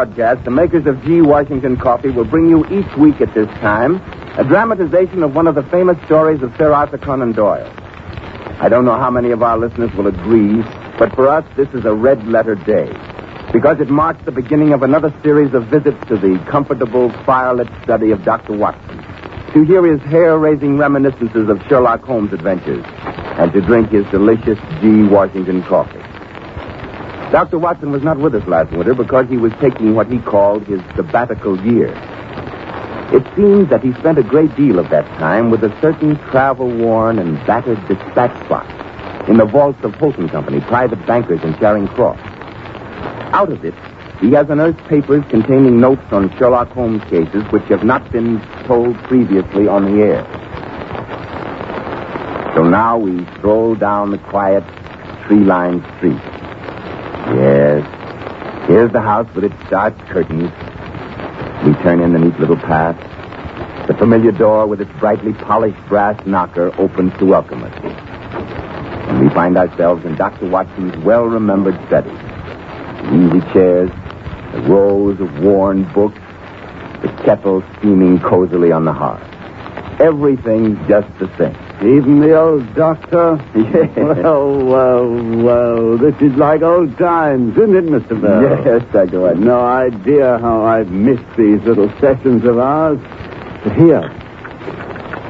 Broadcast, the makers of G. Washington Coffee will bring you each week at this time a dramatization of one of the famous stories of Sir Arthur Conan Doyle. I don't know how many of our listeners will agree, but for us, this is a red letter day because it marks the beginning of another series of visits to the comfortable, firelit study of Dr. Watson to hear his hair raising reminiscences of Sherlock Holmes' adventures and to drink his delicious G. Washington coffee. Dr. Watson was not with us last winter because he was taking what he called his sabbatical year. It seems that he spent a great deal of that time with a certain travel worn and battered dispatch box in the vaults of Holton Company, private bankers in Charing Cross. Out of it, he has unearthed papers containing notes on Sherlock Holmes cases which have not been told previously on the air. So now we stroll down the quiet, tree-lined street. Yes, here's the house with its dark curtains. We turn in the neat little path. The familiar door with its brightly polished brass knocker opens to welcome us. And we find ourselves in Dr. Watson's well-remembered study. The Easy chairs, the rows of worn books, the kettle steaming cozily on the hearth. Everything just the same. Even the old doctor? Yes. Well, well, well, this is like old times, isn't it, Mr. Bell? Yes, Dr. Watson. No idea how I've missed these little sessions of ours. But here,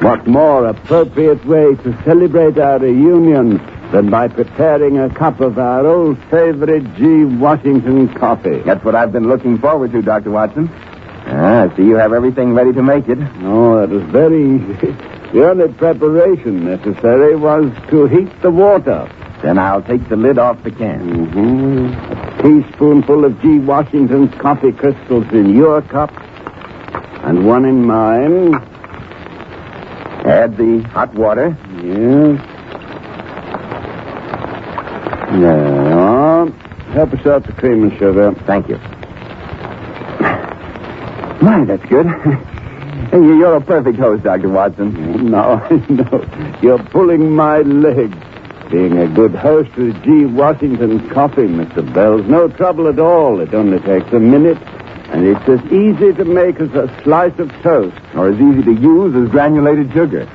what more appropriate way to celebrate our reunion than by preparing a cup of our old favorite G. Washington coffee? That's what I've been looking forward to, Dr. Watson. Ah, I see you have everything ready to make it. Oh, that was very easy. The only preparation necessary was to heat the water. Then I'll take the lid off the can. Mm-hmm. A teaspoonful of G. Washington's coffee crystals in your cup, and one in mine. Add the hot water. Yes. Now, help yourself to cream and sugar. Thank you. My, that's good. You're a perfect host, Dr. Watson. No, no. You're pulling my leg. Being a good host with G. Washington coffee, Mr. Bell's no trouble at all. It only takes a minute, and it's as easy to make as a slice of toast. Or as easy to use as granulated sugar.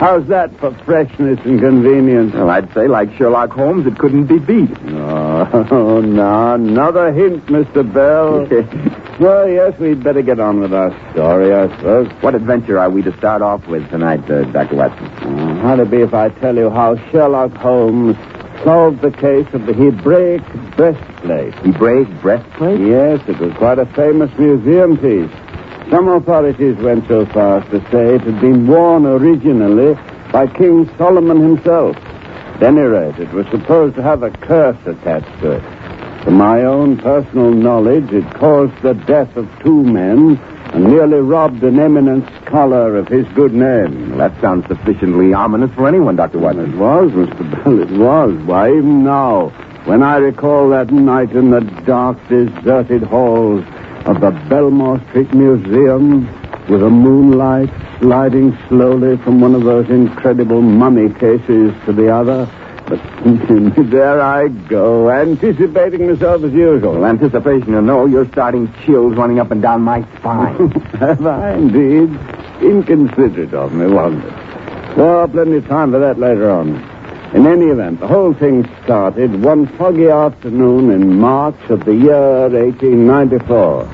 How's that for freshness and convenience? Well, I'd say, like Sherlock Holmes, it couldn't be beat. Oh, no. Another hint, Mr. Bell. well, yes, we'd better get on with our story, I suppose. What adventure are we to start off with tonight, uh, Dr. Watson? Uh, how'd it be if I tell you how Sherlock Holmes solved the case of the Hebraic breastplate? Hebraic breastplate? Yes, it was quite a famous museum piece. Some authorities went so far as to say it had been worn originally by King Solomon himself. At any rate, it was supposed to have a curse attached to it. To my own personal knowledge, it caused the death of two men and nearly robbed an eminent scholar of his good name. That sounds sufficiently ominous for anyone, Dr. It was, Mr. Bell, it was. Why, even now, when I recall that night in the dark, deserted halls of the Belmore Street Museum, with the moonlight sliding slowly from one of those incredible mummy cases to the other. But there I go, anticipating myself as usual. Anticipation you know, you're starting chills running up and down my spine. Have I indeed? Inconsiderate of me, wasn't it? Well, plenty of time for that later on. In any event, the whole thing started one foggy afternoon in March of the year 1894.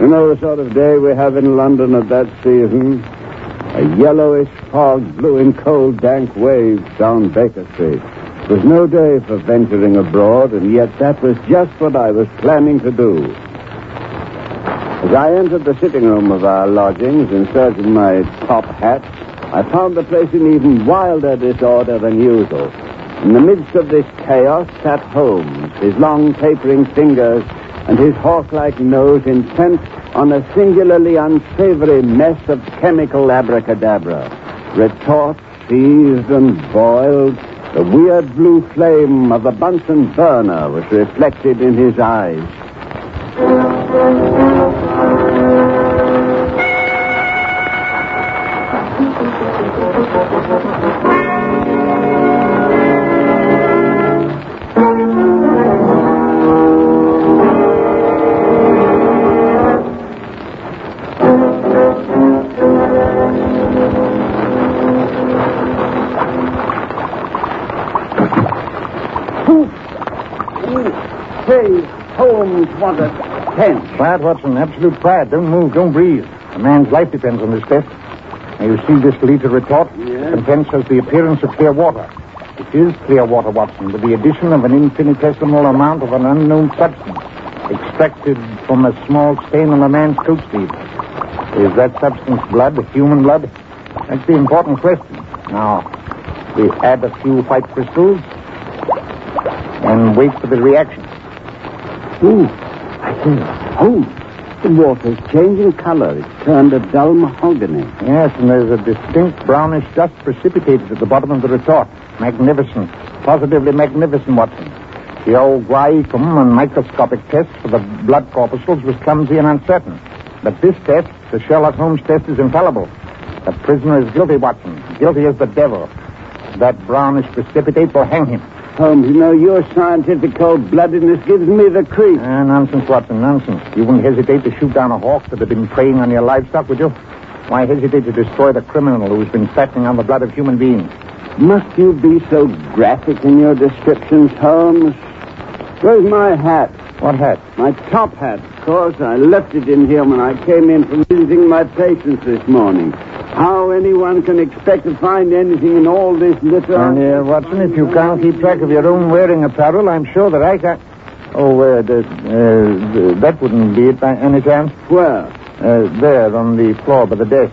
You know the sort of day we have in London at that season? A yellowish fog blew in cold, dank waves down Baker Street. It was no day for venturing abroad, and yet that was just what I was planning to do. As I entered the sitting room of our lodgings in search of my top hat, I found the place in even wilder disorder than usual. In the midst of this chaos sat Holmes, his long tapering fingers and his hawk-like nose intent on a singularly unsavory mess of chemical abracadabra. Retorts seized and boiled. The weird blue flame of a Bunsen burner was reflected in his eyes. Quiet, Watson. Absolute quiet. Don't move. Don't breathe. A man's life depends on this test. Now, you see this liter retort? Yes. The contents has the appearance of clear water. It is clear water, Watson, with the addition of an infinitesimal amount of an unknown substance extracted from a small stain on a man's coat sleeve. Is that substance blood, human blood? That's the important question. Now, we add a few white crystals and wait for the reaction. Ooh, I say, Holmes, the water's changing color. It's turned a dull mahogany. Yes, and there's a distinct brownish dust precipitated at the bottom of the retort. Magnificent. Positively magnificent, Watson. The old Guaiacum and microscopic test for the blood corpuscles was clumsy and uncertain. But this test, the Sherlock Holmes test, is infallible. The prisoner is guilty, Watson. Guilty as the devil. That brownish precipitate will hang him. Holmes, you know, your scientific cold-bloodedness gives me the creep. Ah, nonsense, Watson, nonsense. You wouldn't hesitate to shoot down a hawk that had been preying on your livestock, would you? Why hesitate to destroy the criminal who's been fattening on the blood of human beings? Must you be so graphic in your descriptions, Holmes? Where's my hat? What hat? My top hat, course. I left it in here when I came in from visiting my patients this morning. How anyone can expect to find anything in all this litter... And, uh, Watson, if you can't keep track of your own wearing apparel, I'm sure that I can. Oh, uh, the, uh, that wouldn't be it by any chance. Where? Uh, there, on the floor by the desk.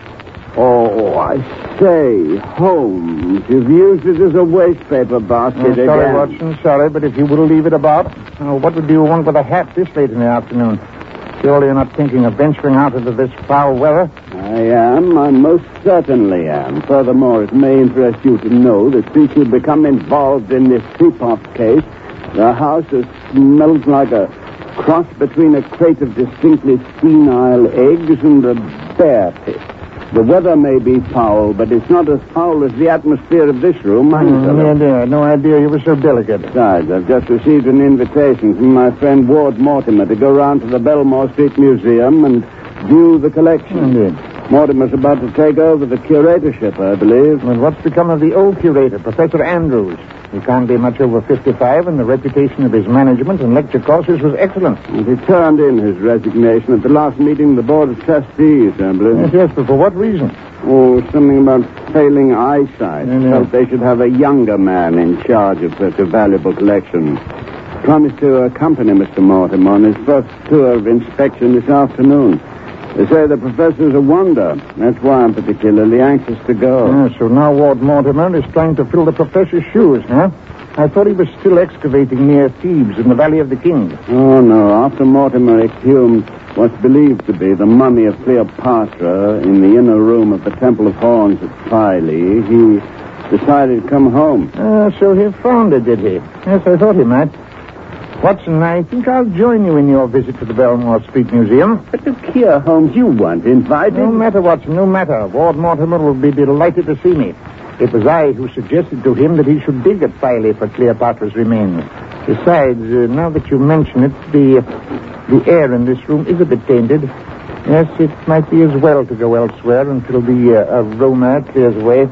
Oh, I say, Holmes, you've used it as a wastepaper basket Oh, sorry, again. Watson, sorry, but if you will leave it about. Uh, what would you want with a hat this late in the afternoon? Surely you're not thinking of venturing out into this foul weather? I am. I most certainly am. Furthermore, it may interest you to know that since you've become involved in this Teapot case, the house has smelled like a cross between a crate of distinctly senile eggs and a bear pit. The weather may be foul, but it's not as foul as the atmosphere of this room. I'm Mm, telling no you. idea. No idea you were so delicate. Besides, I've just received an invitation from my friend Ward Mortimer to go round to the Belmore Street Museum and view the collection. Indeed. Mortimer's about to take over the curatorship, I believe. And what's become of the old curator, Professor Andrews? He can't be much over 55, and the reputation of his management and lecture courses was excellent. And he turned in his resignation at the last meeting of the Board of Trustees, I believe. Yes, yes, but for what reason? Oh, something about failing eyesight. Yeah. Felt they should have a younger man in charge of such a valuable collection. Promised to accompany Mr. Mortimer on his first tour of inspection this afternoon. They say the professor's a wonder. That's why I'm particularly anxious to go. Ah, so now Ward Mortimer is trying to fill the professor's shoes, huh? I thought he was still excavating near Thebes in the Valley of the Kings. Oh, no. After Mortimer exhumed what's believed to be the mummy of Cleopatra in the inner room of the Temple of Horus at Philae, he decided to come home. Ah, so he found it, did he? Yes, I thought he might. Watson, I think I'll join you in your visit to the Belmore Street Museum. But look here, Holmes, you weren't invited. No matter, Watson, no matter. Ward Mortimer will be delighted to see me. It was I who suggested to him that he should dig at Philae for Cleopatra's remains. Besides, uh, now that you mention it, the the air in this room is a bit tainted. Yes, it might be as well to go elsewhere until the uh, aroma clears away.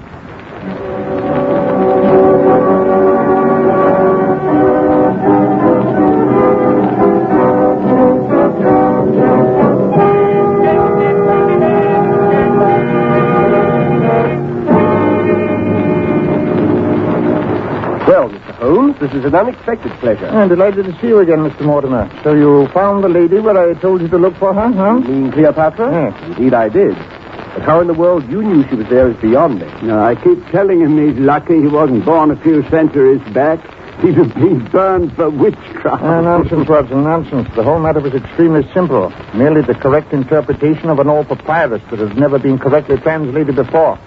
This is an unexpected pleasure. I'm delighted to see you again, Mr. Mortimer. So you found the lady where I told you to look for her, huh? You mean Cleopatra? Yes. Indeed, I did. But how in the world you knew she was there is beyond me. No, I keep telling him he's lucky he wasn't born a few centuries back. He'd have been burned for witchcraft. Ah, nonsense, Watson, nonsense. The whole matter was extremely simple. Merely the correct interpretation of an old papyrus that has never been correctly translated before.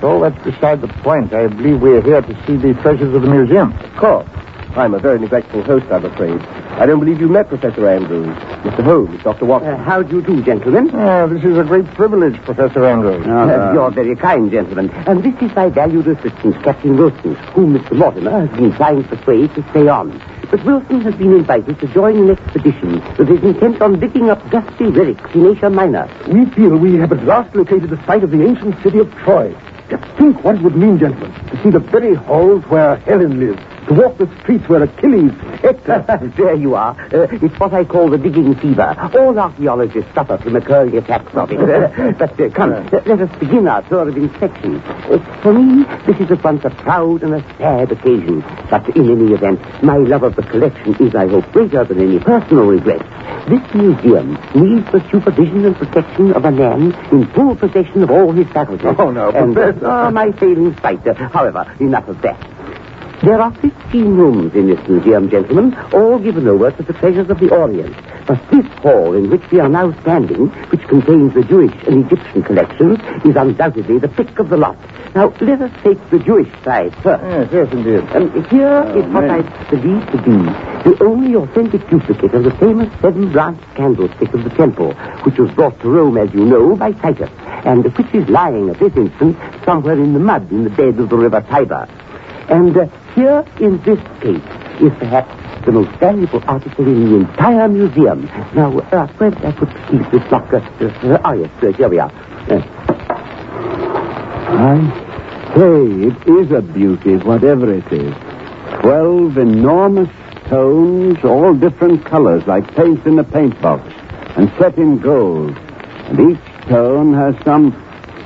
So that's beside the point. I believe we're here to see the treasures of the museum. Of course. I'm a very neglectful host, I'm afraid. I don't believe you met Professor Andrews. Mr. Holmes, Dr. Watson. how do you do, gentlemen? Ah, this is a great privilege, Professor Andrews. Ah, Uh, you're very kind, gentlemen. And this is my valued assistant, Captain Wilson, whom Mr. Mortimer has been trying to persuade to stay on. But Wilson has been invited to join an expedition that is intent on digging up dusty relics in Asia Minor. We feel we have at last located the site of the ancient city of Troy. Just think what it would mean, gentlemen, to see the very halls where Helen lived. To walk the streets where Achilles, Hector... there you are. Uh, it's what I call the digging fever. All archaeologists suffer from occurring attacks of it. But uh, come, uh, let us begin our tour of inspection. Uh, for me, this is at once a proud and a sad occasion. But in any event, my love of the collection is, I hope, greater than any personal regret. This museum needs the supervision and protection of a man in full possession of all his faculties. Oh, no, and, Professor. uh, my failing sight. Uh, however, enough of that. There are 15 rooms in this museum, gentlemen, all given over to the treasures of the Orient. But this hall in which we are now standing, which contains the Jewish and Egyptian collections, is undoubtedly the pick of the lot. Now, let us take the Jewish side first. Yes, yes, indeed. Um, here is what I believe to be the only authentic duplicate of the famous seven-branched candlestick of the temple, which was brought to Rome, as you know, by Titus, and which is lying at this instant somewhere in the mud in the bed of the river Tiber. And uh, here in this case is perhaps the most valuable article in the entire museum. Now, uh, where did I put the? This locker. Uh, uh, ah, yes, uh, here we are. Uh, I say, it is a beauty, whatever it is. Twelve enormous stones, all different colors, like paint in a paint box, and set in gold. And each stone has some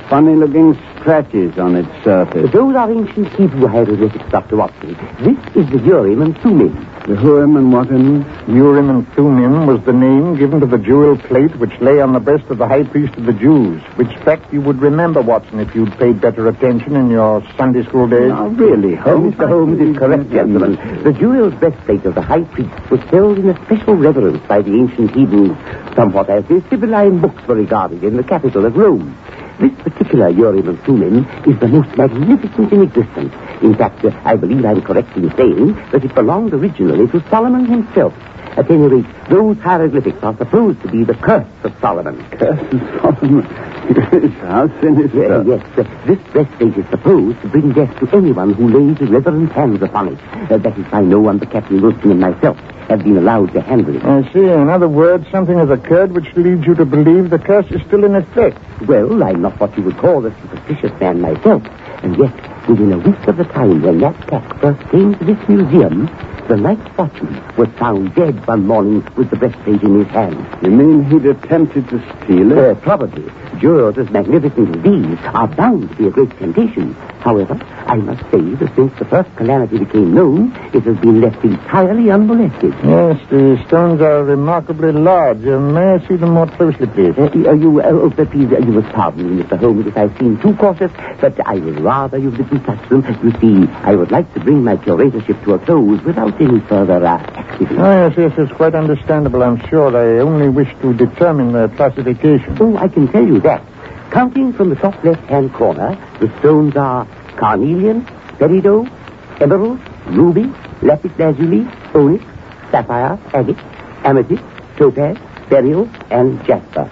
funny-looking scratches on its surface. those are ancient Hebrew hieroglyphics, Dr. Watson. This is the Urim and Thummim. The Hurim and Watim, Urim and Thummim was the name given to the jewel plate which lay on the breast of the high priest of the Jews, which fact you would remember, Watson, if you'd paid better attention in your Sunday school days. Now, really, Holmes. Mr. Holmes is correct, gentlemen. The jeweled breastplate of the high priest was held in a special reverence by the ancient Hebrews, somewhat as the Sibylline books were regarded in the capital of Rome. This particular and Thummim is the most magnificent in existence. In fact, uh, I believe I'm correct in saying that it belonged originally to Solomon himself. At any rate, those hieroglyphics are supposed to be the curse of Solomon. Curse of Solomon. Yes, how sinister. Uh, yes, uh, this breastplate is supposed to bring death to anyone who lays his reverent hands upon it. Uh, that is why no one but Captain Wilson and myself have been allowed to handle it. I see. In other words, something has occurred which leads you to believe the curse is still in effect. Well, I'm not what you would call a superstitious man myself. And yet, within a week of the time when that cat first came to this museum, the night watchman was found dead one morning with the breastplate in his hand. You mean he'd attempted to steal it? Uh, probably. Jewels as magnificent as these are bound to be a great temptation. However, I must say that since the first calamity became known, it has been left entirely unmolested. Yes, the stones are remarkably large. Uh, may I see them more closely, please? Uh, you, uh, oh, please, uh, you must pardon me, Mr. Holmes, if I seem too cautious, but I would rather you didn't touch them. You see, I would like to bring my curatorship to a close without any further uh, accident. Oh, yes, yes, it's quite understandable, I'm sure. I only wish to determine their classification. Oh, I can tell you that. Counting from the top left-hand corner, the stones are carnelian, peridot, emerald, ruby, lapis lazuli, onyx, sapphire, agate, amethyst, topaz, beryl, and jasper.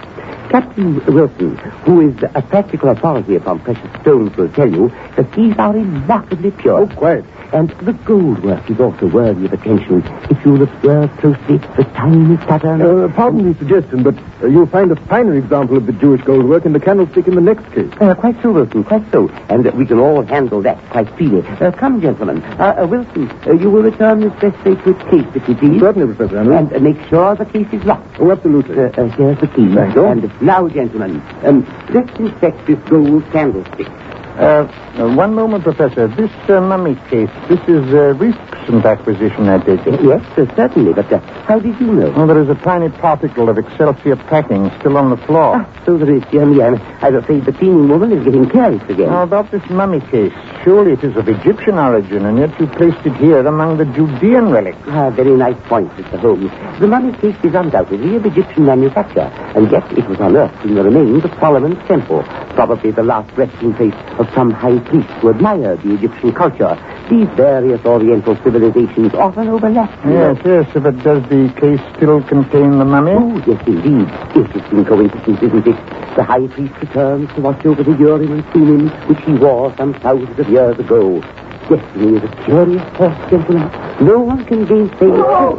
Captain Wilson, who is a practical authority upon precious stones, will tell you that these are remarkably pure. Oh, quite. And the gold work is also worthy of attention. If you'll observe closely the tiny pattern. Uh, pardon the suggestion, but uh, you'll find a finer example of the Jewish gold work in the candlestick in the next case. Uh, quite so, Wilson, quite so. And uh, we can all handle that quite freely. Uh, come, gentlemen. Uh, uh, Wilson, uh, you will return this breastplate to its case, if you please. Certainly, Professor. And make sure the case is locked. Oh, absolutely. Uh, uh, here's the key. Thank you. And now, gentlemen, um, let's inspect this gold candlestick. Uh, uh, one moment, Professor. This uh, mummy case, this is a recent acquisition, I take it. Yes, uh, certainly, but uh, how did you know? Oh, there is a tiny particle of Excelsior packing still on the floor. Ah, so there is, dear me. I'm, I'm afraid the cleaning woman is getting careless again. How about this mummy case? Surely it is of Egyptian origin, and yet you placed it here among the Judean relics. Ah, very nice point, Mr. Holmes. The mummy case is undoubtedly of Egyptian manufacture, and yet it was unearthed in the remains of Solomon's temple, probably the last resting place of some high priest who admired the Egyptian culture. These various Oriental civilizations often overlap. Yes, yes, but does the case still contain the mummy? Oh, yes, indeed. Interesting coincidence, isn't it? The high priest returns to watch over the Urim and Thummim, which he wore some thousands of years ago. Destiny is a curious force, gentlemen. No one can gainsay it. Oh,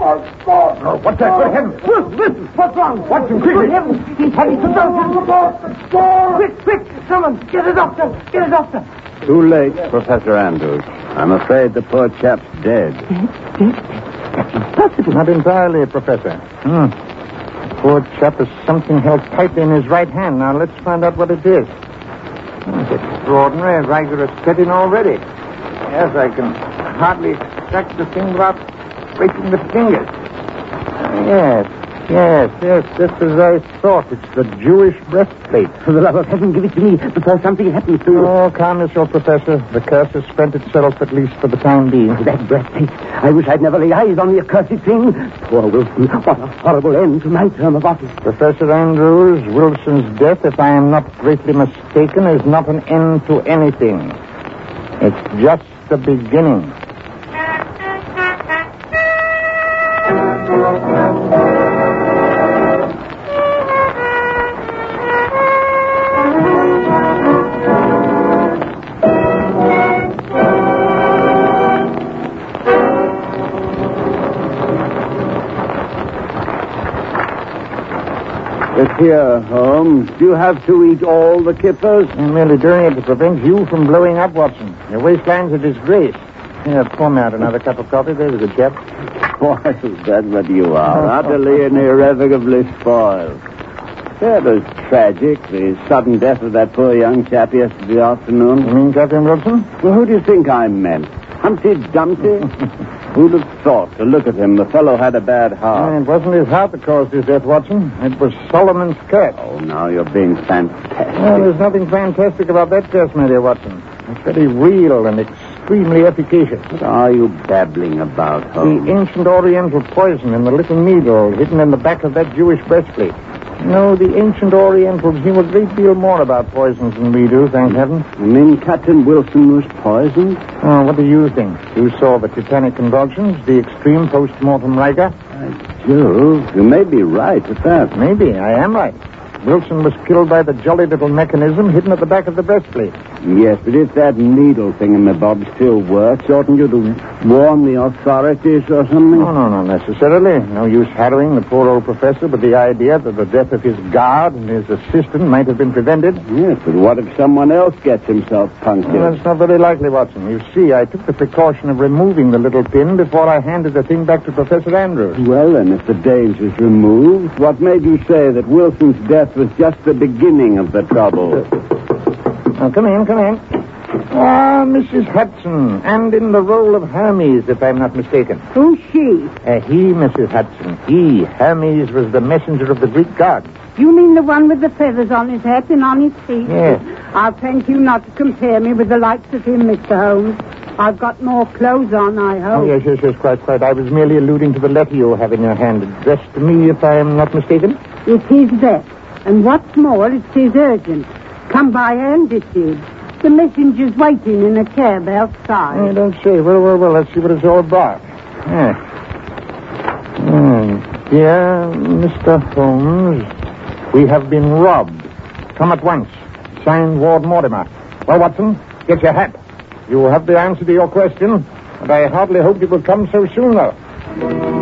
my God! No, what's that? Good heavens! Listen, listen! What's wrong? Watch him quickly! Heavens, he's having some Quick, quick! someone. Get a doctor. Get a doctor. Too late, Professor Andrews. I'm afraid the poor chap's dead. Dead? That's impossible. Not entirely, Professor. Hmm. The poor chap has something held tightly in his right hand. Now, let's find out what it is. It's extraordinary. Rigorous setting already. Yes, I can hardly extract the thing without breaking the fingers. Yes, yes, yes, just as I thought. It's the Jewish breastplate. For the love of heaven, give it to me before something happens to you. Oh, calm yourself, Professor. The curse has spent itself, at least for the time being. That breastplate. I wish I'd never laid eyes on the accursed thing. Poor Wilson. What a horrible end to my term of office. Professor Andrews, Wilson's death, if I am not greatly mistaken, is not an end to anything. It's just the beginning. Here, Holmes. Do you have to eat all the kippers? I'm merely doing it to prevent you from blowing up, Watson. Your waistline's a disgrace. Here, pour me out another cup of coffee. There's a good chap. Spoiled, that's what you are. Utterly and irrevocably spoiled. That was tragic, the sudden death of that poor young chap yesterday You afternoon. mean Captain Wilson? Well, who do you think I meant? Humpty Dumpty? Who'd have thought? To look at him, the fellow had a bad heart. it wasn't his heart that caused his death, Watson. It was Solomon's curse. Oh, now you're being fantastic. Well, there's nothing fantastic about that curse, my dear Watson. It's very real and extremely efficacious. What are you babbling about, The ancient Oriental poison in the little needle hidden in the back of that Jewish breastplate. No, the ancient Orientals knew a great deal more about poisons than we do, thank heaven. You mean Captain Wilson was poisoned? Oh, uh, what do you think? You saw the tetanic convulsions, the extreme post-mortem rigor? By Jove, you may be right at that. Maybe, I am right. Wilson was killed by the jolly little mechanism hidden at the back of the breastplate. Yes, but if that needle thingamabob still works, oughtn't you to warn the authorities or something? No, no, not necessarily. No use harrowing the poor old professor with the idea that the death of his guard and his assistant might have been prevented. Yes, but what if someone else gets himself punctured? Well, that's not very likely, Watson. You see, I took the precaution of removing the little pin before I handed the thing back to Professor Andrews. Well, then, if the danger's removed, what made you say that Wilson's death was just the beginning of the trouble? Now, come in, come in. Ah, Mrs. Hudson, and in the role of Hermes, if I'm not mistaken. Who's she? Uh, he, Mrs. Hudson, he. Hermes was the messenger of the Greek gods. You mean the one with the feathers on his head and on his feet? Yes. I'll thank you not to compare me with the likes of him, Mr. Holmes. I've got more clothes on, I hope. Oh, yes, yes, yes, quite, quite. I was merely alluding to the letter you have in your hand, addressed to me, if I am not mistaken. It is that. And what's more, it is urgent. Come by it is. The messenger's waiting in a cab outside. I don't say. Well, well, well, let's see what it's all about. Yes. Hmm. Dear Mr. Holmes, we have been robbed. Come at once. Signed Ward Mortimer. Well, Watson, get your hat. You have the answer to your question, and I hardly hope it will come so soon, though.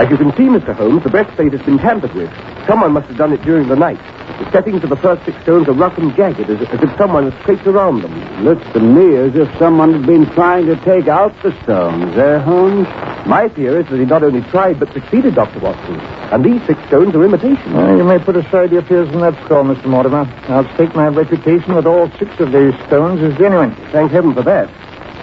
As you can see, Mr. Holmes, the breastplate has been tampered with. Someone must have done it during the night. The settings of the first six stones are rough and jagged, as, as if someone had scraped around them. Looks to me as if someone had been trying to take out the stones, eh, Holmes? My fear is that he not only tried, but succeeded, Dr. Watson. And these six stones are imitations. Uh, you may put aside your fears on that score, Mr. Mortimer. I'll stake my reputation that all six of these stones is genuine. Thank heaven for that.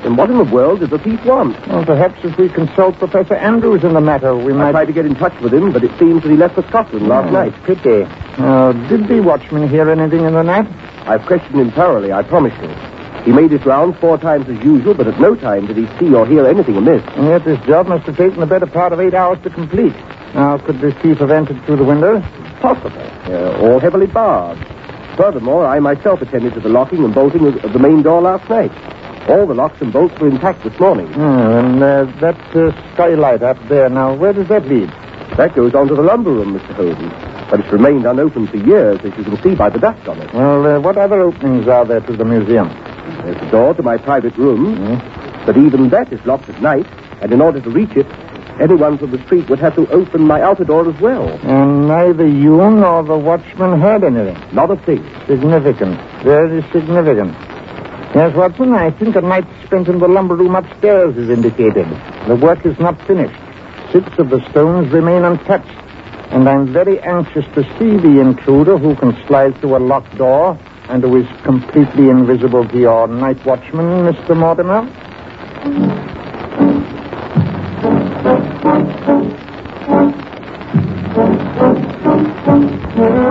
Then what in the world does the thief want? Well, perhaps if we consult Professor Andrews in the matter, we I might... tried to get in touch with him, but it seems that he left for Scotland last Oh, night. Pity. Uh, did the watchman hear anything in the night? I've questioned him thoroughly, I promise you. He made his rounds four times as usual, but at no time did he see or hear anything amiss. And yet this job must have taken the better part of eight hours to complete. Now, could this thief have entered through the window? impossible. Uh, all heavily barred. Furthermore, I myself attended to the locking and bolting of, of the main door last night. All the locks and bolts were intact this morning. Hmm, and uh, that uh, skylight up there, now, where does that lead? That goes on to the lumber room, Mr. Holmes. But it's remained unopened for years, as you can see by the dust on it. Well, uh, what other openings are there to the museum? There's the door to my private room, but even that is locked at night, and in order to reach it, anyone from the street would have to open my outer door as well. And neither you nor the watchman heard anything. Not a thing. Significant. Very significant. Yes, Watson, I think a night spent in the lumber room upstairs is indicated. The work is not finished. Six of the stones remain untouched. And I'm very anxious to see the intruder who can slide through a locked door and who is completely invisible to your night watchman, Mr. Mortimer. Get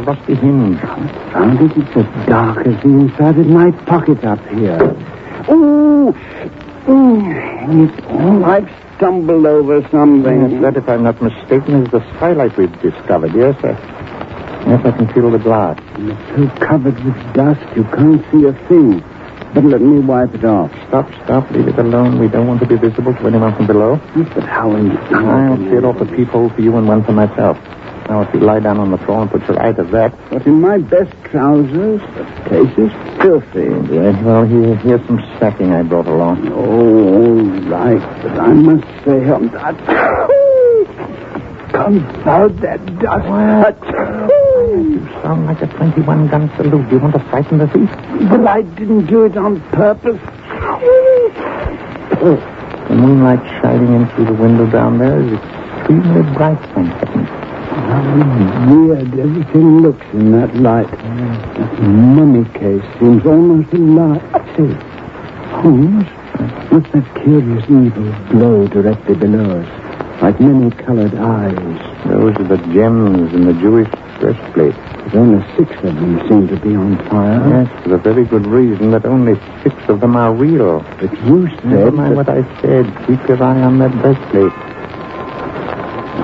like a rusty hinge. Found it. It's as dark as the inside of my pocket up here. Ooh! Ooh! Mm, it's all I've stumbled over something. Yes, that, if I'm not mistaken, is the skylight we've discovered. Yes, sir. Yes, I can feel the glass. It's so covered with dust you can't see a thing. But let me wipe it off. Stop, stop. Leave it alone. We don't want to be visible to anyone from below. But how in I'll clear off a peephole for you and one for myself. Now, if you lie down on the floor and put your eye to that. But in my best trousers, the place is filthy. Yes, well, here, here's some sacking I brought along. Oh, all right, but I must say I'm not. Confound that dust. You sound like a 21 gun salute. Do you want to frighten the thief? But I didn't do it on purpose. The moonlight shining in through the window down there is extremely bright, thank heavens. How weird everything looks in that light. That mummy case seems almost alive. Say, Holmes, what's that curious evil glow directly below us? Like many colored eyes. Those are the gems in the Jewish breastplate. But only six of them seem to be on fire. Yes, for the very good reason that only six of them are real. But you said Never mind that- what I said. Keep your eye on that breastplate.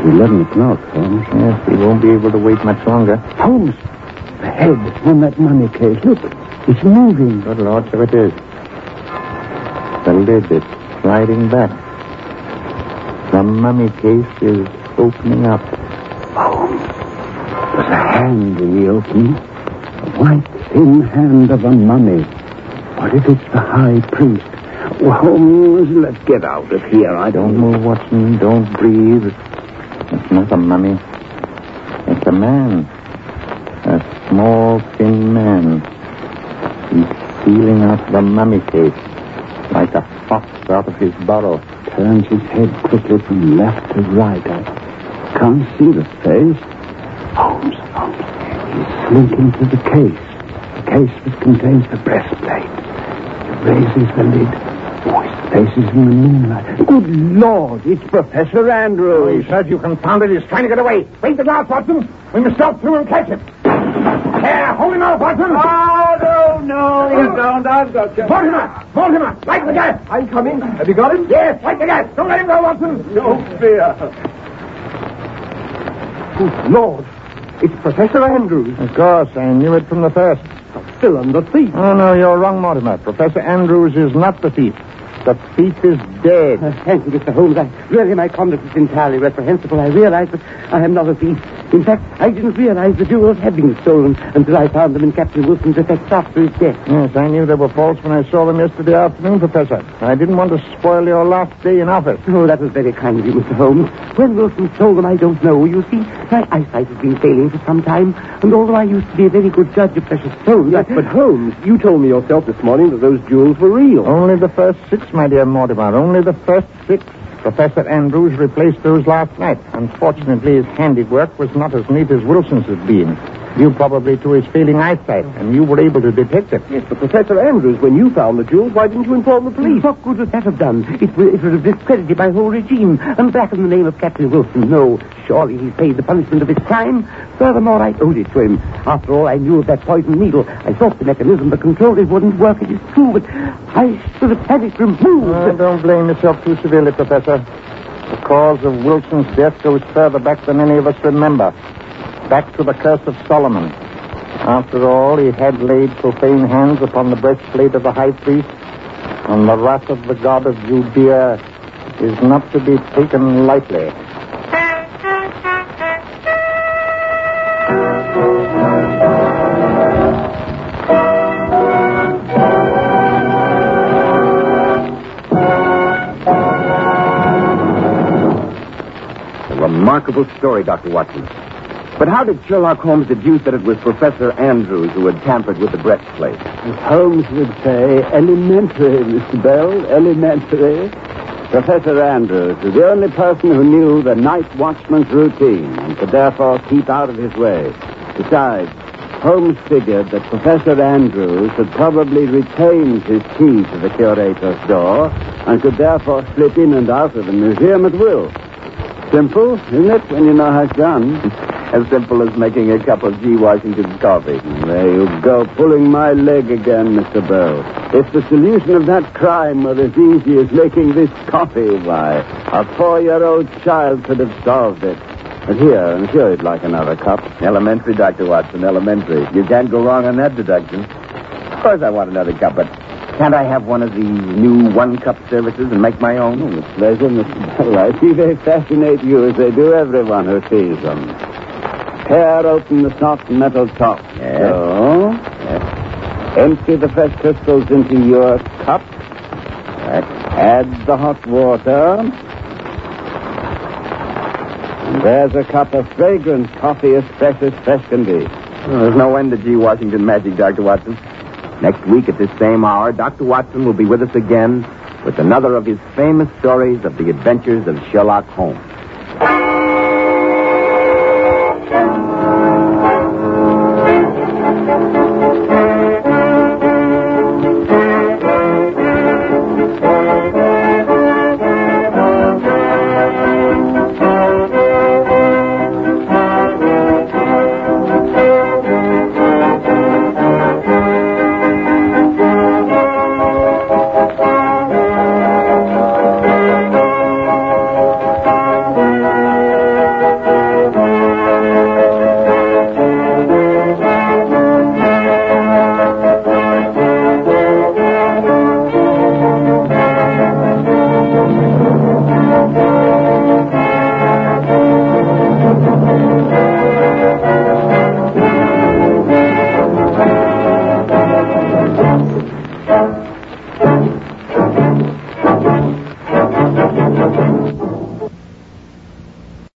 11 o'clock, Holmes. Yes, we won't be able to wait much longer. Holmes, the head on that mummy case. Look, it's moving. Good Lord, so it is. The lid is sliding back. The mummy case is opening up. Holmes, there's a hand in the opening. A white, thin hand of a mummy. What if it's the high priest? Holmes, let's get out of here. I Don't don't move, Watson. Don't breathe. It's not a mummy. It's a man. A small, thin man. He's stealing out the mummy case like a fox out of his burrow. Turns his head quickly from left to right. I can't see the face. Holmes, Holmes. He's slinking to the case. The case that contains the breastplate. He raises the lid. Oh, his face is in the moonlight. Good Lord, it's Professor Andrews. Oh, he says you confounded. He's trying to get away. Wait the glass, Watson. We must stop through and catch him. There, hold him out, Watson. Oh, no, no, you don't. I've got you. Mortimer! Mortimer! Light the gas! I'm coming. Have you got him? Yes, light the gas! Don't let him go, Watson! No fear. Good Lord. It's Professor Andrews. Of course, I knew it from the first. Still on the thief. Oh, no, you're wrong, Mortimer. Professor Andrews is not the thief. The thief is dead. Uh, thank you, Mr. Holmes. I, really, my conduct is entirely reprehensible. I realize that I am not a thief. In fact, I didn't realize the jewels had been stolen until I found them in Captain Wilson's effects after his death. Yes, I knew they were false when I saw them yesterday afternoon, Professor. I didn't want to spoil your last day in office. Oh, that was very kind of you, Mr. Holmes. When Wilson stole them, I don't know. You see, my eyesight has been failing for some time, and although I used to be a very good judge of precious stones, Yes, I... but Holmes, you told me yourself this morning that those jewels were real. Only the first six, my dear Mortimer. Only the first six. Professor Andrews replaced those last night. Unfortunately, his handiwork was not as neat as Wilson's had been. Due probably to his failing eyesight, and you were able to detect it. Yes, but Professor Andrews, when you found the jewels, why didn't you inform the police? What good would that have done? It would, it would have discredited my whole regime and blackened the name of Captain Wilson. No, surely he's paid the punishment of his crime. Furthermore, I owed it to him. After all, I knew of that poison needle. I thought the mechanism to control it wouldn't work. It is true, but I should have had it removed. Oh, don't blame yourself too severely, Professor. The cause of Wilson's death goes further back than any of us remember. Back to the curse of Solomon. After all, he had laid profane hands upon the breastplate of the high priest, and the wrath of the God of Judea is not to be taken lightly. Remarkable story, Dr. Watson. But how did Sherlock Holmes deduce that it was Professor Andrews who had tampered with the breastplate? As Holmes would say, elementary, Mr. Bell, elementary. Professor Andrews is the only person who knew the night watchman's routine and could therefore keep out of his way. Besides, Holmes figured that Professor Andrews had probably retained his key to the curator's door and could therefore slip in and out of the museum at will. Simple, isn't it, when you know how it's done? As simple as making a cup of G. Washington's coffee. There you go, pulling my leg again, Mr. Bell. If the solution of that crime were as easy as making this coffee, why, a four-year-old child could have solved it. But here, I'm sure you'd like another cup. Elementary, Dr. Watson, elementary. You can't go wrong on that deduction. Of course I want another cup, but can't I have one of these new one-cup services and make my own? Oh, with pleasure, Mr. Bell. I see they fascinate you as they do everyone who sees them. Tear open the soft metal top. Yes. So, empty the fresh crystals into your cup. Add the hot water. And there's a cup of fragrant coffee as fresh as fresh can be. Oh, there's no end to G. Washington magic, Dr. Watson. Next week at this same hour, Dr. Watson will be with us again with another of his famous stories of the adventures of Sherlock Holmes.